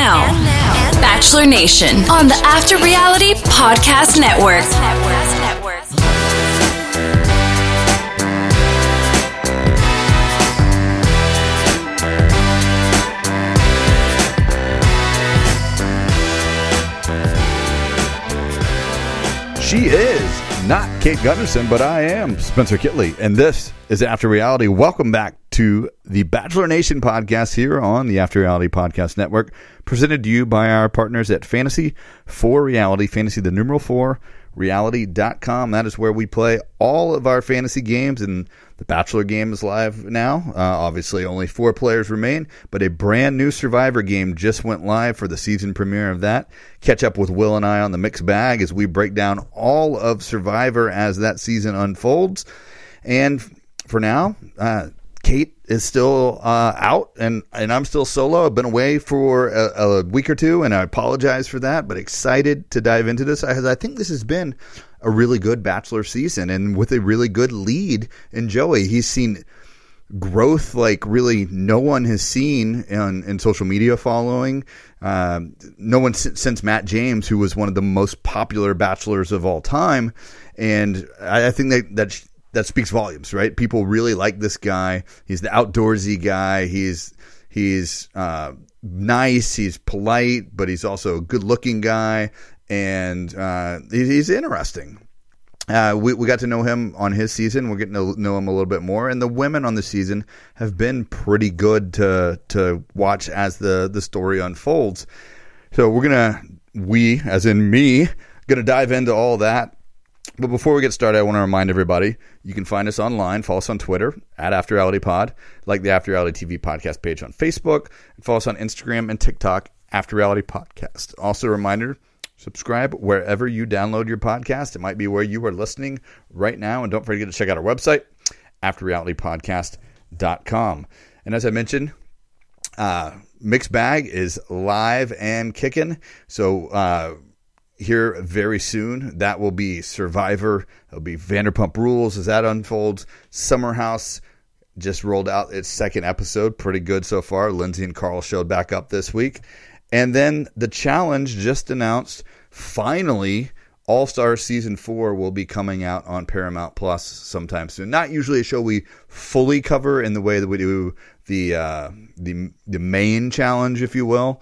now, Bachelor Nation on the After Reality Podcast Network. She is not Kate Gunderson, but I am Spencer Kitley, and this is After Reality. Welcome back to the Bachelor Nation podcast here on the After Reality Podcast Network, presented to you by our partners at Fantasy for Reality, Fantasy the numeral four, reality.com. That is where we play all of our fantasy games, and the Bachelor game is live now. Uh, obviously, only four players remain, but a brand new Survivor game just went live for the season premiere of that. Catch up with Will and I on the mixed bag as we break down all of Survivor as that season unfolds. And for now, uh, Kate is still uh, out, and and I'm still solo. I've been away for a, a, week or two, and I apologize for that. But excited to dive into this I think this has been a really good Bachelor season, and with a really good lead in Joey. He's seen growth like really no one has seen in, in social media following. Um, no one since Matt James, who was one of the most popular bachelors of all time, and I, I think that that that speaks volumes, right? People really like this guy. He's the outdoorsy guy. He's he's uh, nice. He's polite, but he's also a good-looking guy, and uh, he's interesting. Uh, we, we got to know him on his season. We're getting to know him a little bit more, and the women on the season have been pretty good to to watch as the the story unfolds. So we're gonna we, as in me, gonna dive into all that but before we get started, I want to remind everybody you can find us online. Follow us on Twitter at After Reality Pod, like the After Reality TV podcast page on Facebook, and follow us on Instagram and TikTok, After Reality Podcast. Also, a reminder subscribe wherever you download your podcast. It might be where you are listening right now. And don't forget to check out our website, afterrealitypodcast.com. And as I mentioned, uh, Mixed Bag is live and kicking. So, uh, here very soon. That will be Survivor. It'll be Vanderpump Rules as that unfolds. Summer House just rolled out its second episode. Pretty good so far. Lindsay and Carl showed back up this week. And then the challenge just announced finally all Star Season 4 will be coming out on Paramount Plus sometime soon. Not usually a show we fully cover in the way that we do the uh, the the main challenge, if you will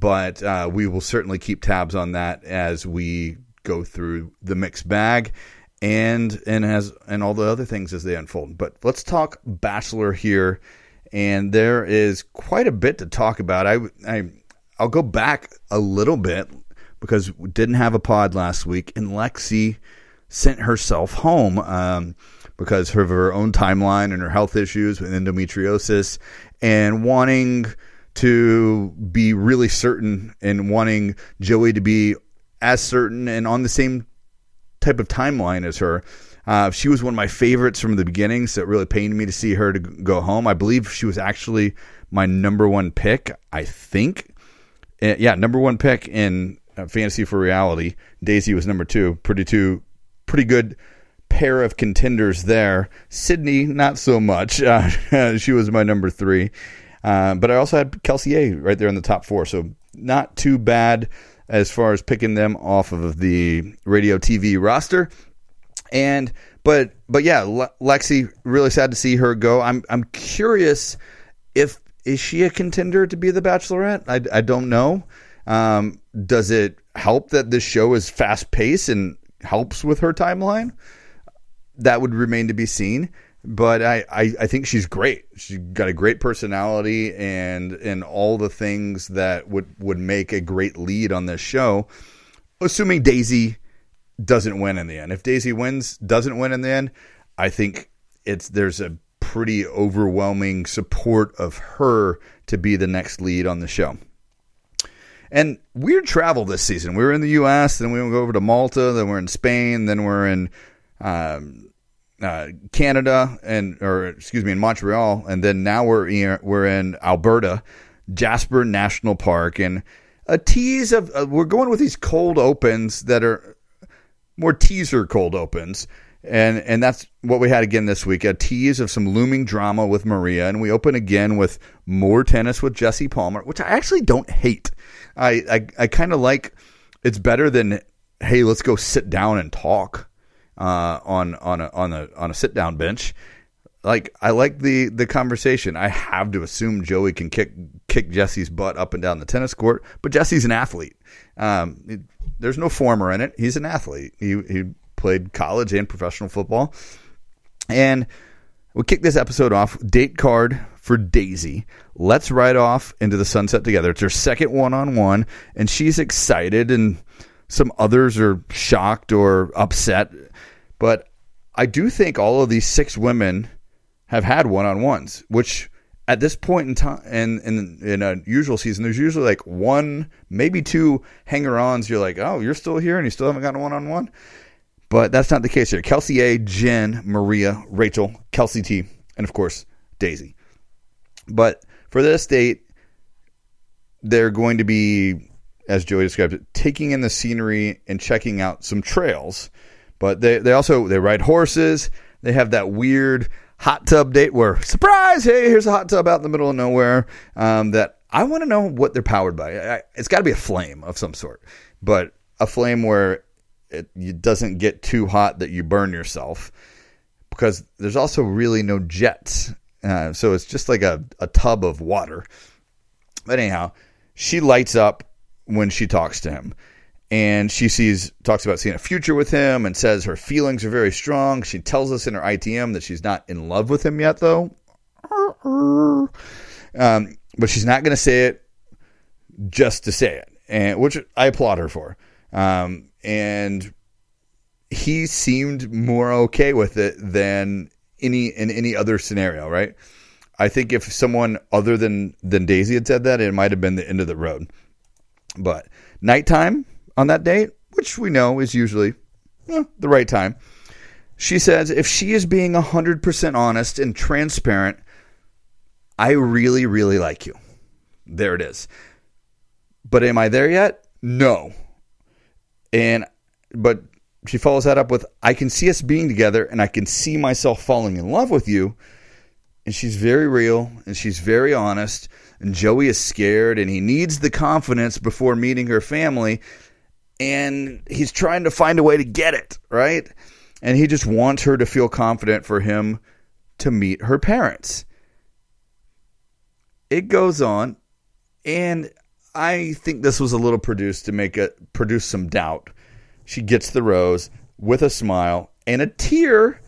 but uh, we will certainly keep tabs on that as we go through the mixed bag and and as and all the other things as they unfold. But let's talk Bachelor here, and there is quite a bit to talk about. I I I'll go back a little bit because we didn't have a pod last week, and Lexi sent herself home um, because of her own timeline and her health issues with endometriosis and wanting to be really certain and wanting Joey to be as certain and on the same type of timeline as her. Uh, she was one of my favorites from the beginning, so it really pained me to see her to go home. I believe she was actually my number one pick. I think, uh, yeah, number one pick in uh, fantasy for reality. Daisy was number two. Pretty two, pretty good pair of contenders there. Sydney, not so much. Uh, she was my number three. Uh, but I also had Kelsey A right there in the top four, so not too bad as far as picking them off of the radio TV roster. And but but yeah, Lexi really sad to see her go. I'm I'm curious if is she a contender to be the Bachelorette? I, I don't know. Um, does it help that this show is fast paced and helps with her timeline? That would remain to be seen but I, I, I, think she's great. She's got a great personality and and all the things that would, would make a great lead on this show. Assuming Daisy doesn't win in the end. If Daisy wins, doesn't win in the end, I think it's there's a pretty overwhelming support of her to be the next lead on the show. And weird travel this season. We were in the U.S., then we went over to Malta, then we're in Spain, then we're in um, uh, Canada and or excuse me in Montreal, and then now we're in, we're in Alberta, Jasper National Park, and a tease of uh, we're going with these cold opens that are more teaser cold opens. And and that's what we had again this week. A tease of some looming drama with Maria, and we open again with more tennis with Jesse Palmer, which I actually don't hate. I I, I kind of like it's better than hey, let's go sit down and talk uh, on on a on a on a sit down bench. Like I like the the conversation. I have to assume Joey can kick kick Jesse's butt up and down the tennis court, but Jesse's an athlete. Um, it, there's no former in it. He's an athlete. He he played college and professional football, and we kick this episode off. Date card for Daisy. Let's ride off into the sunset together. It's her second one on one, and she's excited, and some others are shocked or upset. But I do think all of these six women have had one on ones, which at this point in time in, in in a usual season, there's usually like one, maybe two hanger ons. You're like, oh, you're still here and you still haven't gotten a one on one. But that's not the case here. Kelsey A, Jen, Maria, Rachel, Kelsey T, and of course, Daisy. But for this date, they're going to be, as Joey described it, taking in the scenery and checking out some trails. But they, they also they ride horses. They have that weird hot tub date where surprise, hey, here's a hot tub out in the middle of nowhere. Um, that I want to know what they're powered by. I, it's got to be a flame of some sort, but a flame where it, it doesn't get too hot that you burn yourself because there's also really no jets. Uh, so it's just like a, a tub of water. But anyhow, she lights up when she talks to him. And she sees, talks about seeing a future with him and says her feelings are very strong. She tells us in her ITM that she's not in love with him yet, though. Um, but she's not going to say it just to say it, and which I applaud her for. Um, and he seemed more okay with it than any in any other scenario, right? I think if someone other than than Daisy had said that, it might have been the end of the road. But nighttime on that date, which we know is usually eh, the right time, she says if she is being 100% honest and transparent, I really, really like you. There it is. But am I there yet? No. And but she follows that up with I can see us being together and I can see myself falling in love with you. And she's very real and she's very honest. And Joey is scared and he needs the confidence before meeting her family. And he's trying to find a way to get it, right? And he just wants her to feel confident for him to meet her parents. It goes on, and I think this was a little produced to make it produce some doubt. She gets the rose with a smile and a tear,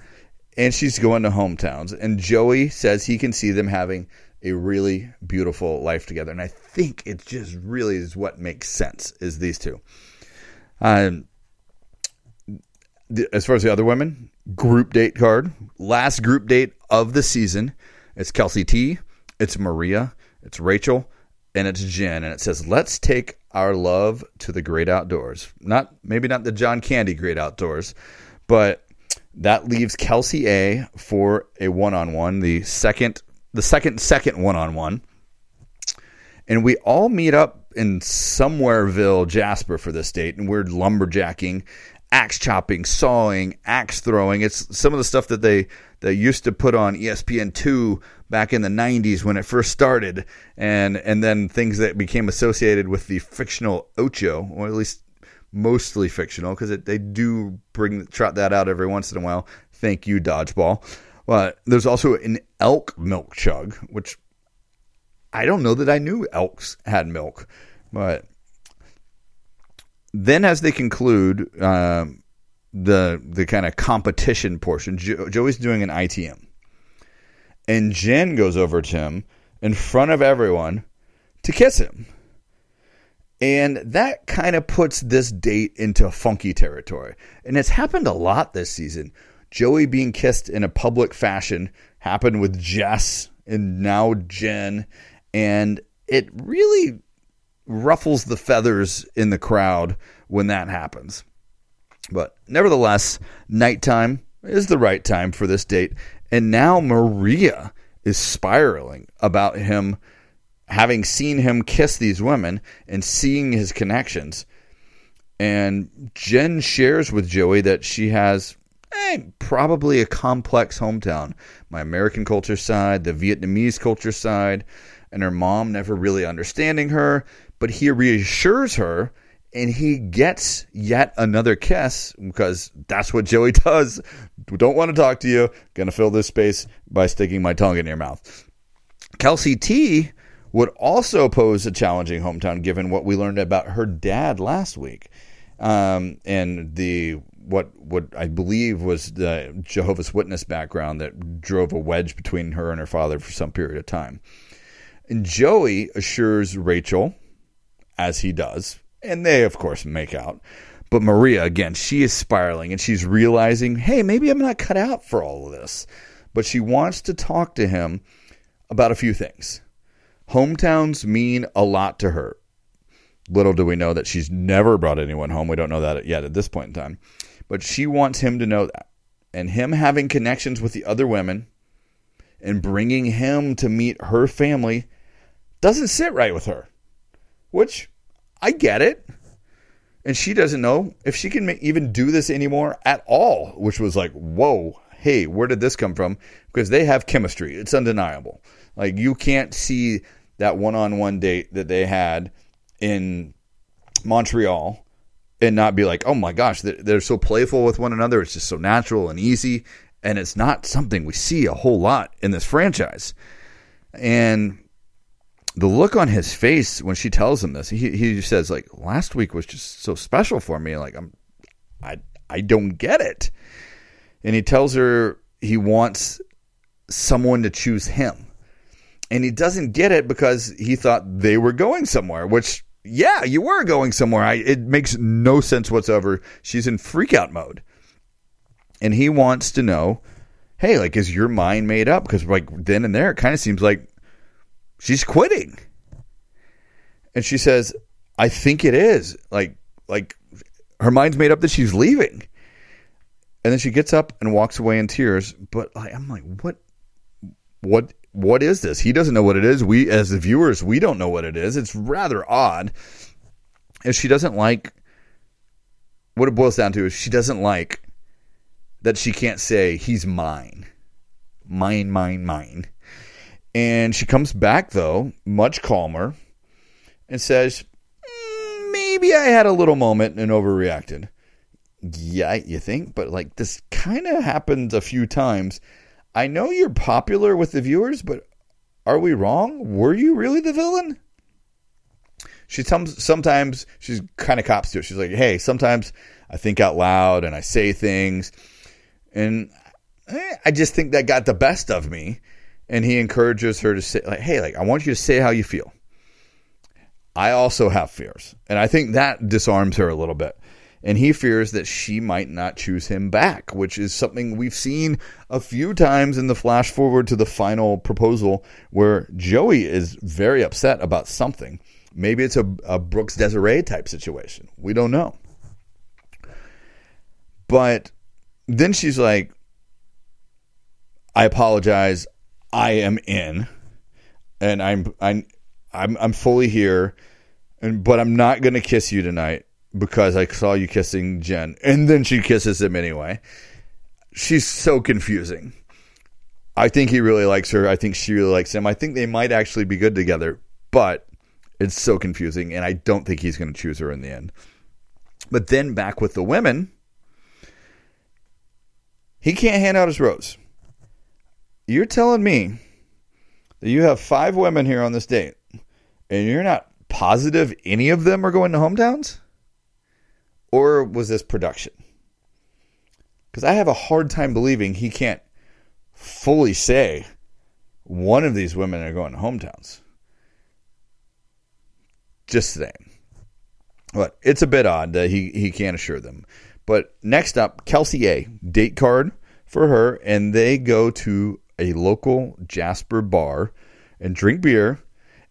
and she's going to hometowns. And Joey says he can see them having a really beautiful life together. And I think it just really is what makes sense is these two. Um, as far as the other women, group date card, last group date of the season. It's Kelsey T, it's Maria, it's Rachel, and it's Jen. And it says, let's take our love to the great outdoors. Not maybe not the John Candy great outdoors, but that leaves Kelsey A for a one on one, the second the second second one on one. And we all meet up in somewhereville, Jasper for this date, and we're lumberjacking, axe chopping, sawing, axe throwing. It's some of the stuff that they they used to put on ESPN two back in the 90s when it first started and and then things that became associated with the fictional Ocho or at least mostly fictional because they do bring trot that out every once in a while. Thank you dodgeball. But there's also an elk milk chug which I don't know that I knew elks had milk but then as they conclude um, the the kind of competition portion jo- Joey's doing an ITM and Jen goes over to him in front of everyone to kiss him. And that kind of puts this date into funky territory. And it's happened a lot this season. Joey being kissed in a public fashion happened with Jess and now Jen. And it really ruffles the feathers in the crowd when that happens. But nevertheless, nighttime is the right time for this date. And now Maria is spiraling about him having seen him kiss these women and seeing his connections. And Jen shares with Joey that she has eh, probably a complex hometown. My American culture side, the Vietnamese culture side, and her mom never really understanding her, but he reassures her and he gets yet another kiss because that's what Joey does. Don't want to talk to you. Gonna fill this space by sticking my tongue in your mouth. Kelsey T would also pose a challenging hometown given what we learned about her dad last week. Um, and the what what I believe was the Jehovah's Witness background that drove a wedge between her and her father for some period of time. And Joey assures Rachel, as he does, and they, of course, make out. But Maria, again, she is spiraling and she's realizing, hey, maybe I'm not cut out for all of this. But she wants to talk to him about a few things. Hometowns mean a lot to her. Little do we know that she's never brought anyone home. We don't know that yet at this point in time. But she wants him to know that. And him having connections with the other women and bringing him to meet her family doesn't sit right with her, which I get it. And she doesn't know if she can even do this anymore at all, which was like, whoa, hey, where did this come from? Because they have chemistry. It's undeniable. Like, you can't see that one on one date that they had in Montreal and not be like, oh my gosh, they're so playful with one another. It's just so natural and easy. And it's not something we see a whole lot in this franchise. And the look on his face when she tells him this, he he says like last week was just so special for me. Like I'm, I I don't get it. And he tells her he wants someone to choose him, and he doesn't get it because he thought they were going somewhere. Which yeah, you were going somewhere. I, it makes no sense whatsoever. She's in freakout mode, and he wants to know, hey, like is your mind made up? Because like then and there, it kind of seems like she's quitting. And she says, I think it is. Like like her mind's made up that she's leaving. And then she gets up and walks away in tears. But I'm like, what what what is this? He doesn't know what it is. We as the viewers, we don't know what it is. It's rather odd. And she doesn't like what it boils down to is she doesn't like that she can't say he's mine. Mine, mine, mine. And she comes back, though, much calmer, and says, mm, Maybe I had a little moment and overreacted. Yeah, you think? But like this kind of happens a few times. I know you're popular with the viewers, but are we wrong? Were you really the villain? She comes sometimes she's kind of cops to it. She's like, hey, sometimes I think out loud and I say things, and eh, I just think that got the best of me and he encourages her to say like hey like i want you to say how you feel. I also have fears and i think that disarms her a little bit. And he fears that she might not choose him back which is something we've seen a few times in the flash forward to the final proposal where joey is very upset about something. Maybe it's a, a brooks desiree type situation. We don't know. But then she's like I apologize. I am in, and I'm I'm I'm I'm fully here, and but I'm not gonna kiss you tonight because I saw you kissing Jen, and then she kisses him anyway. She's so confusing. I think he really likes her. I think she really likes him. I think they might actually be good together, but it's so confusing, and I don't think he's going to choose her in the end. But then back with the women, he can't hand out his rose. You're telling me that you have five women here on this date and you're not positive any of them are going to hometowns? Or was this production? Because I have a hard time believing he can't fully say one of these women are going to hometowns. Just saying. But it's a bit odd that he, he can't assure them. But next up, Kelsey A. Date card for her, and they go to a local Jasper bar and drink beer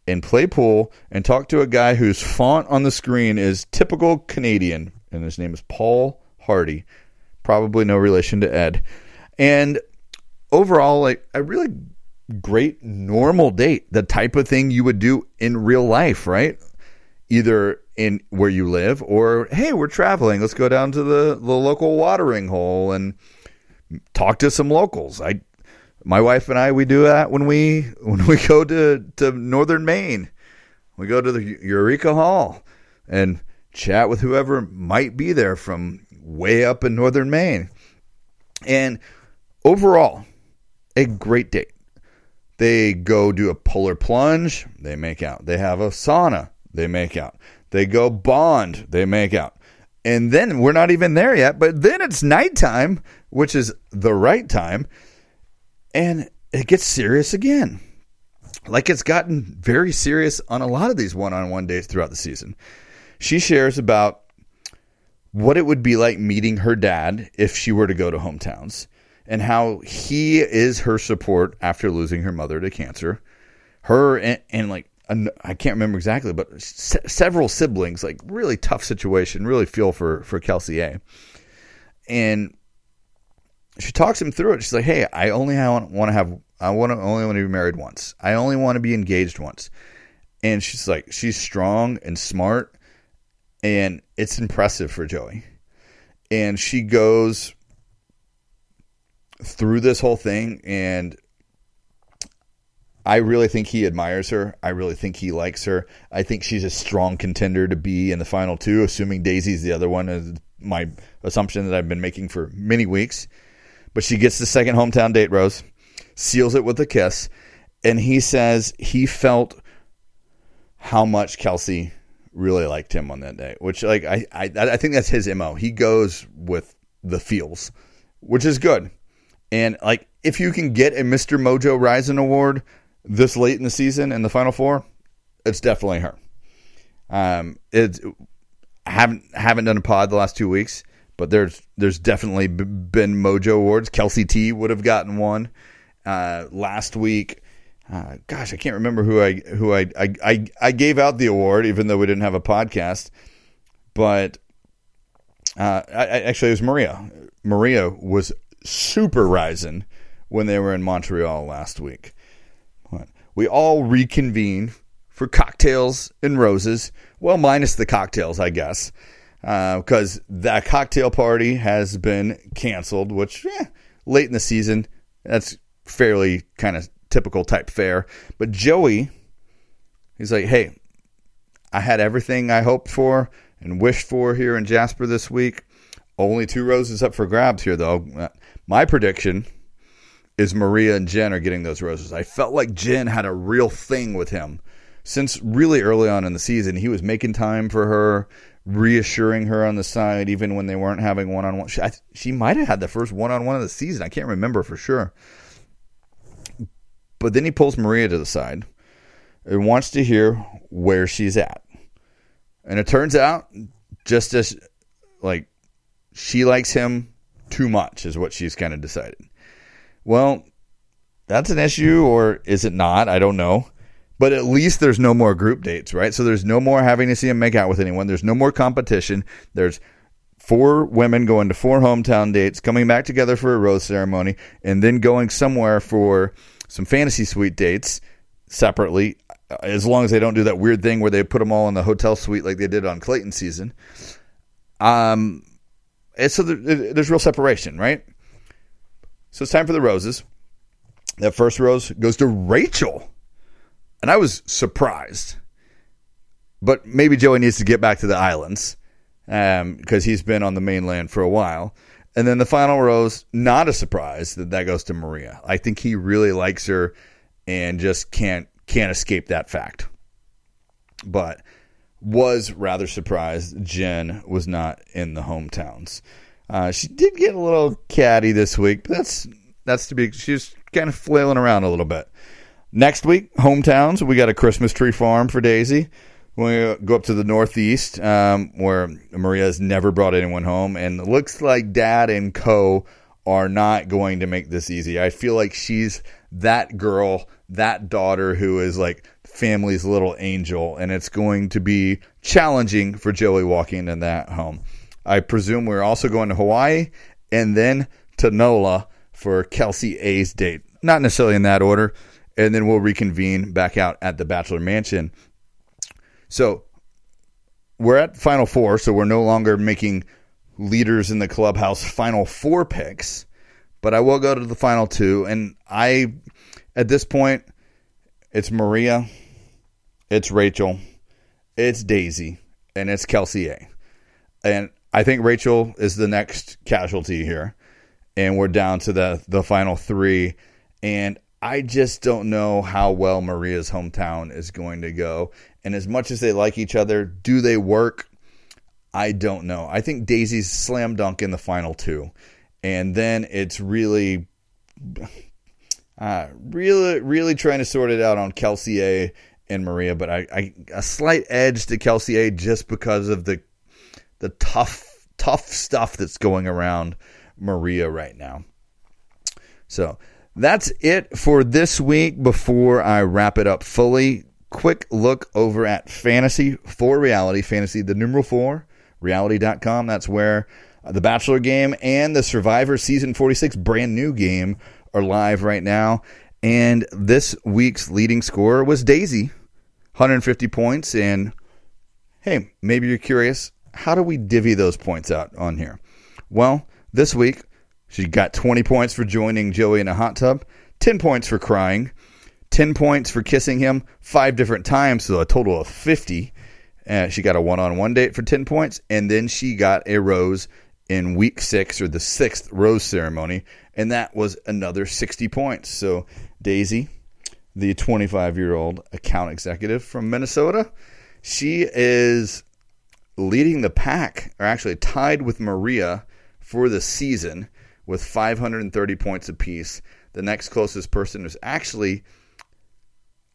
and play pool and talk to a guy whose font on the screen is typical Canadian, and his name is Paul Hardy. Probably no relation to Ed. And overall, like a really great normal date, the type of thing you would do in real life, right? Either in where you live or hey, we're traveling, let's go down to the, the local watering hole and talk to some locals. I My wife and I we do that when we when we go to to northern Maine. We go to the Eureka Hall and chat with whoever might be there from way up in northern Maine. And overall, a great date. They go do a polar plunge, they make out. They have a sauna, they make out. They go bond, they make out. And then we're not even there yet, but then it's nighttime, which is the right time, and it gets serious again. Like it's gotten very serious on a lot of these one on one dates throughout the season. She shares about what it would be like meeting her dad if she were to go to hometowns and how he is her support after losing her mother to cancer. Her and, and like I can't remember exactly, but se- several siblings, like really tough situation. Really feel for for Kelsey A. And she talks him through it. She's like, "Hey, I only want to have I want to only want to be married once. I only want to be engaged once." And she's like, she's strong and smart, and it's impressive for Joey. And she goes through this whole thing and I really think he admires her. I really think he likes her. I think she's a strong contender to be in the final two, assuming Daisy's the other one, is my assumption that I've been making for many weeks. But she gets the second hometown date rose, seals it with a kiss, and he says he felt how much Kelsey really liked him on that day. Which like I I, I think that's his mo. He goes with the feels, which is good. And like if you can get a Mr. Mojo Rising award this late in the season in the final four, it's definitely her. Um, it's haven't haven't done a pod the last two weeks, but there's there's definitely been Mojo awards. Kelsey T would have gotten one uh, last week. Uh, gosh, I can't remember who I who I, I I I gave out the award, even though we didn't have a podcast. But uh, I, actually, it was Maria. Maria was super rising when they were in Montreal last week we all reconvene for cocktails and roses. Well, minus the cocktails, I guess, because uh, that cocktail party has been canceled, which eh, late in the season, that's fairly kind of typical type fare. But Joey, he's like, hey, I had everything I hoped for and wished for here in Jasper this week. Only two roses up for grabs here, though. My prediction is Maria and Jen are getting those roses. I felt like Jen had a real thing with him since really early on in the season. He was making time for her, reassuring her on the side, even when they weren't having one on one. She, she might have had the first one on one of the season. I can't remember for sure. But then he pulls Maria to the side and wants to hear where she's at. And it turns out, just as like she likes him too much, is what she's kind of decided. Well, that's an issue, or is it not? I don't know. But at least there's no more group dates, right? So there's no more having to see him make out with anyone. There's no more competition. There's four women going to four hometown dates, coming back together for a rose ceremony, and then going somewhere for some fantasy suite dates separately, as long as they don't do that weird thing where they put them all in the hotel suite like they did on Clayton season. Um, and so there, there's real separation, right? So it's time for the roses. That first rose goes to Rachel. And I was surprised. But maybe Joey needs to get back to the islands because um, he's been on the mainland for a while. And then the final rose, not a surprise that that goes to Maria. I think he really likes her and just can't can't escape that fact. But was rather surprised Jen was not in the hometowns. Uh, she did get a little catty this week, but that's that's to be. She's kind of flailing around a little bit. Next week, hometowns. We got a Christmas tree farm for Daisy. We go up to the northeast, um, where Maria has never brought anyone home, and it looks like Dad and Co are not going to make this easy. I feel like she's that girl, that daughter who is like family's little angel, and it's going to be challenging for Joey walking in that home. I presume we're also going to Hawaii and then to NOLA for Kelsey A's date. Not necessarily in that order. And then we'll reconvene back out at the Bachelor Mansion. So we're at Final Four, so we're no longer making leaders in the clubhouse Final Four picks. but I will go to the final two. And I, at this point, it's Maria, it's Rachel, it's Daisy, and it's Kelsey A. And I think Rachel is the next casualty here. And we're down to the, the final three. And I just don't know how well Maria's hometown is going to go. And as much as they like each other, do they work? I don't know. I think Daisy's slam dunk in the final two. And then it's really, uh, really, really trying to sort it out on Kelsey A and Maria. But I, I a slight edge to Kelsey A just because of the the tough, tough stuff that's going around Maria right now. So that's it for this week. Before I wrap it up fully, quick look over at Fantasy for Reality, Fantasy, the numeral four, reality.com. That's where the Bachelor game and the Survivor Season 46 brand new game are live right now. And this week's leading scorer was Daisy, 150 points. And hey, maybe you're curious, how do we divvy those points out on here? Well, this week, she got 20 points for joining Joey in a hot tub, 10 points for crying, 10 points for kissing him five different times, so a total of 50. Uh, she got a one on one date for 10 points, and then she got a rose in week six or the sixth rose ceremony, and that was another 60 points. So, Daisy, the 25 year old account executive from Minnesota, she is leading the pack, or actually tied with Maria for the season with 530 points apiece. The next closest person is actually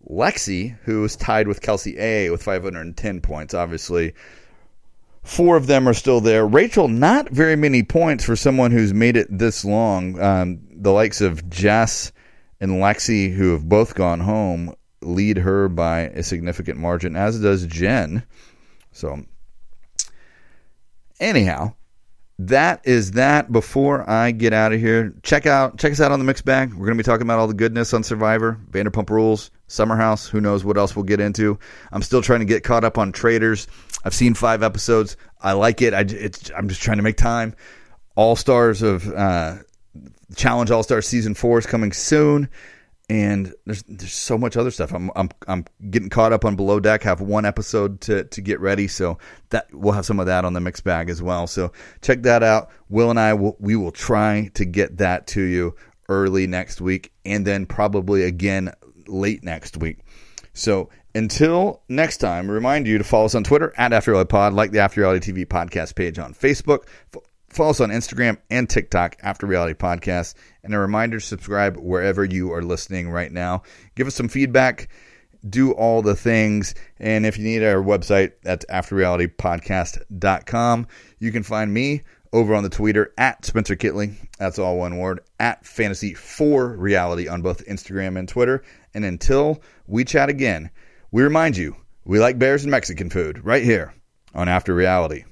Lexi, who is tied with Kelsey A with 510 points. Obviously, four of them are still there. Rachel, not very many points for someone who's made it this long. Um, the likes of Jess and Lexi, who have both gone home, lead her by a significant margin, as does Jen. So, anyhow, that is that. Before I get out of here, check out check us out on the mix bag. We're going to be talking about all the goodness on Survivor, Vanderpump Rules, Summer House. Who knows what else we'll get into? I'm still trying to get caught up on Traitors. I've seen five episodes. I like it. I, I'm just trying to make time. All Stars of uh, Challenge All Stars season four is coming soon and there's there's so much other stuff. I'm I'm I'm getting caught up on Below Deck. Have one episode to to get ready, so that we'll have some of that on the mix bag as well. So check that out. Will and I will we will try to get that to you early next week, and then probably again late next week. So until next time, remind you to follow us on Twitter at After Reality Pod, like the After Reality TV podcast page on Facebook. Follow us on Instagram and TikTok, After Reality Podcast. And a reminder subscribe wherever you are listening right now. Give us some feedback. Do all the things. And if you need our website, that's afterrealitypodcast.com. You can find me over on the Twitter at Spencer Kitley. That's all one word. At Fantasy for Reality on both Instagram and Twitter. And until we chat again, we remind you we like bears and Mexican food right here on After Reality.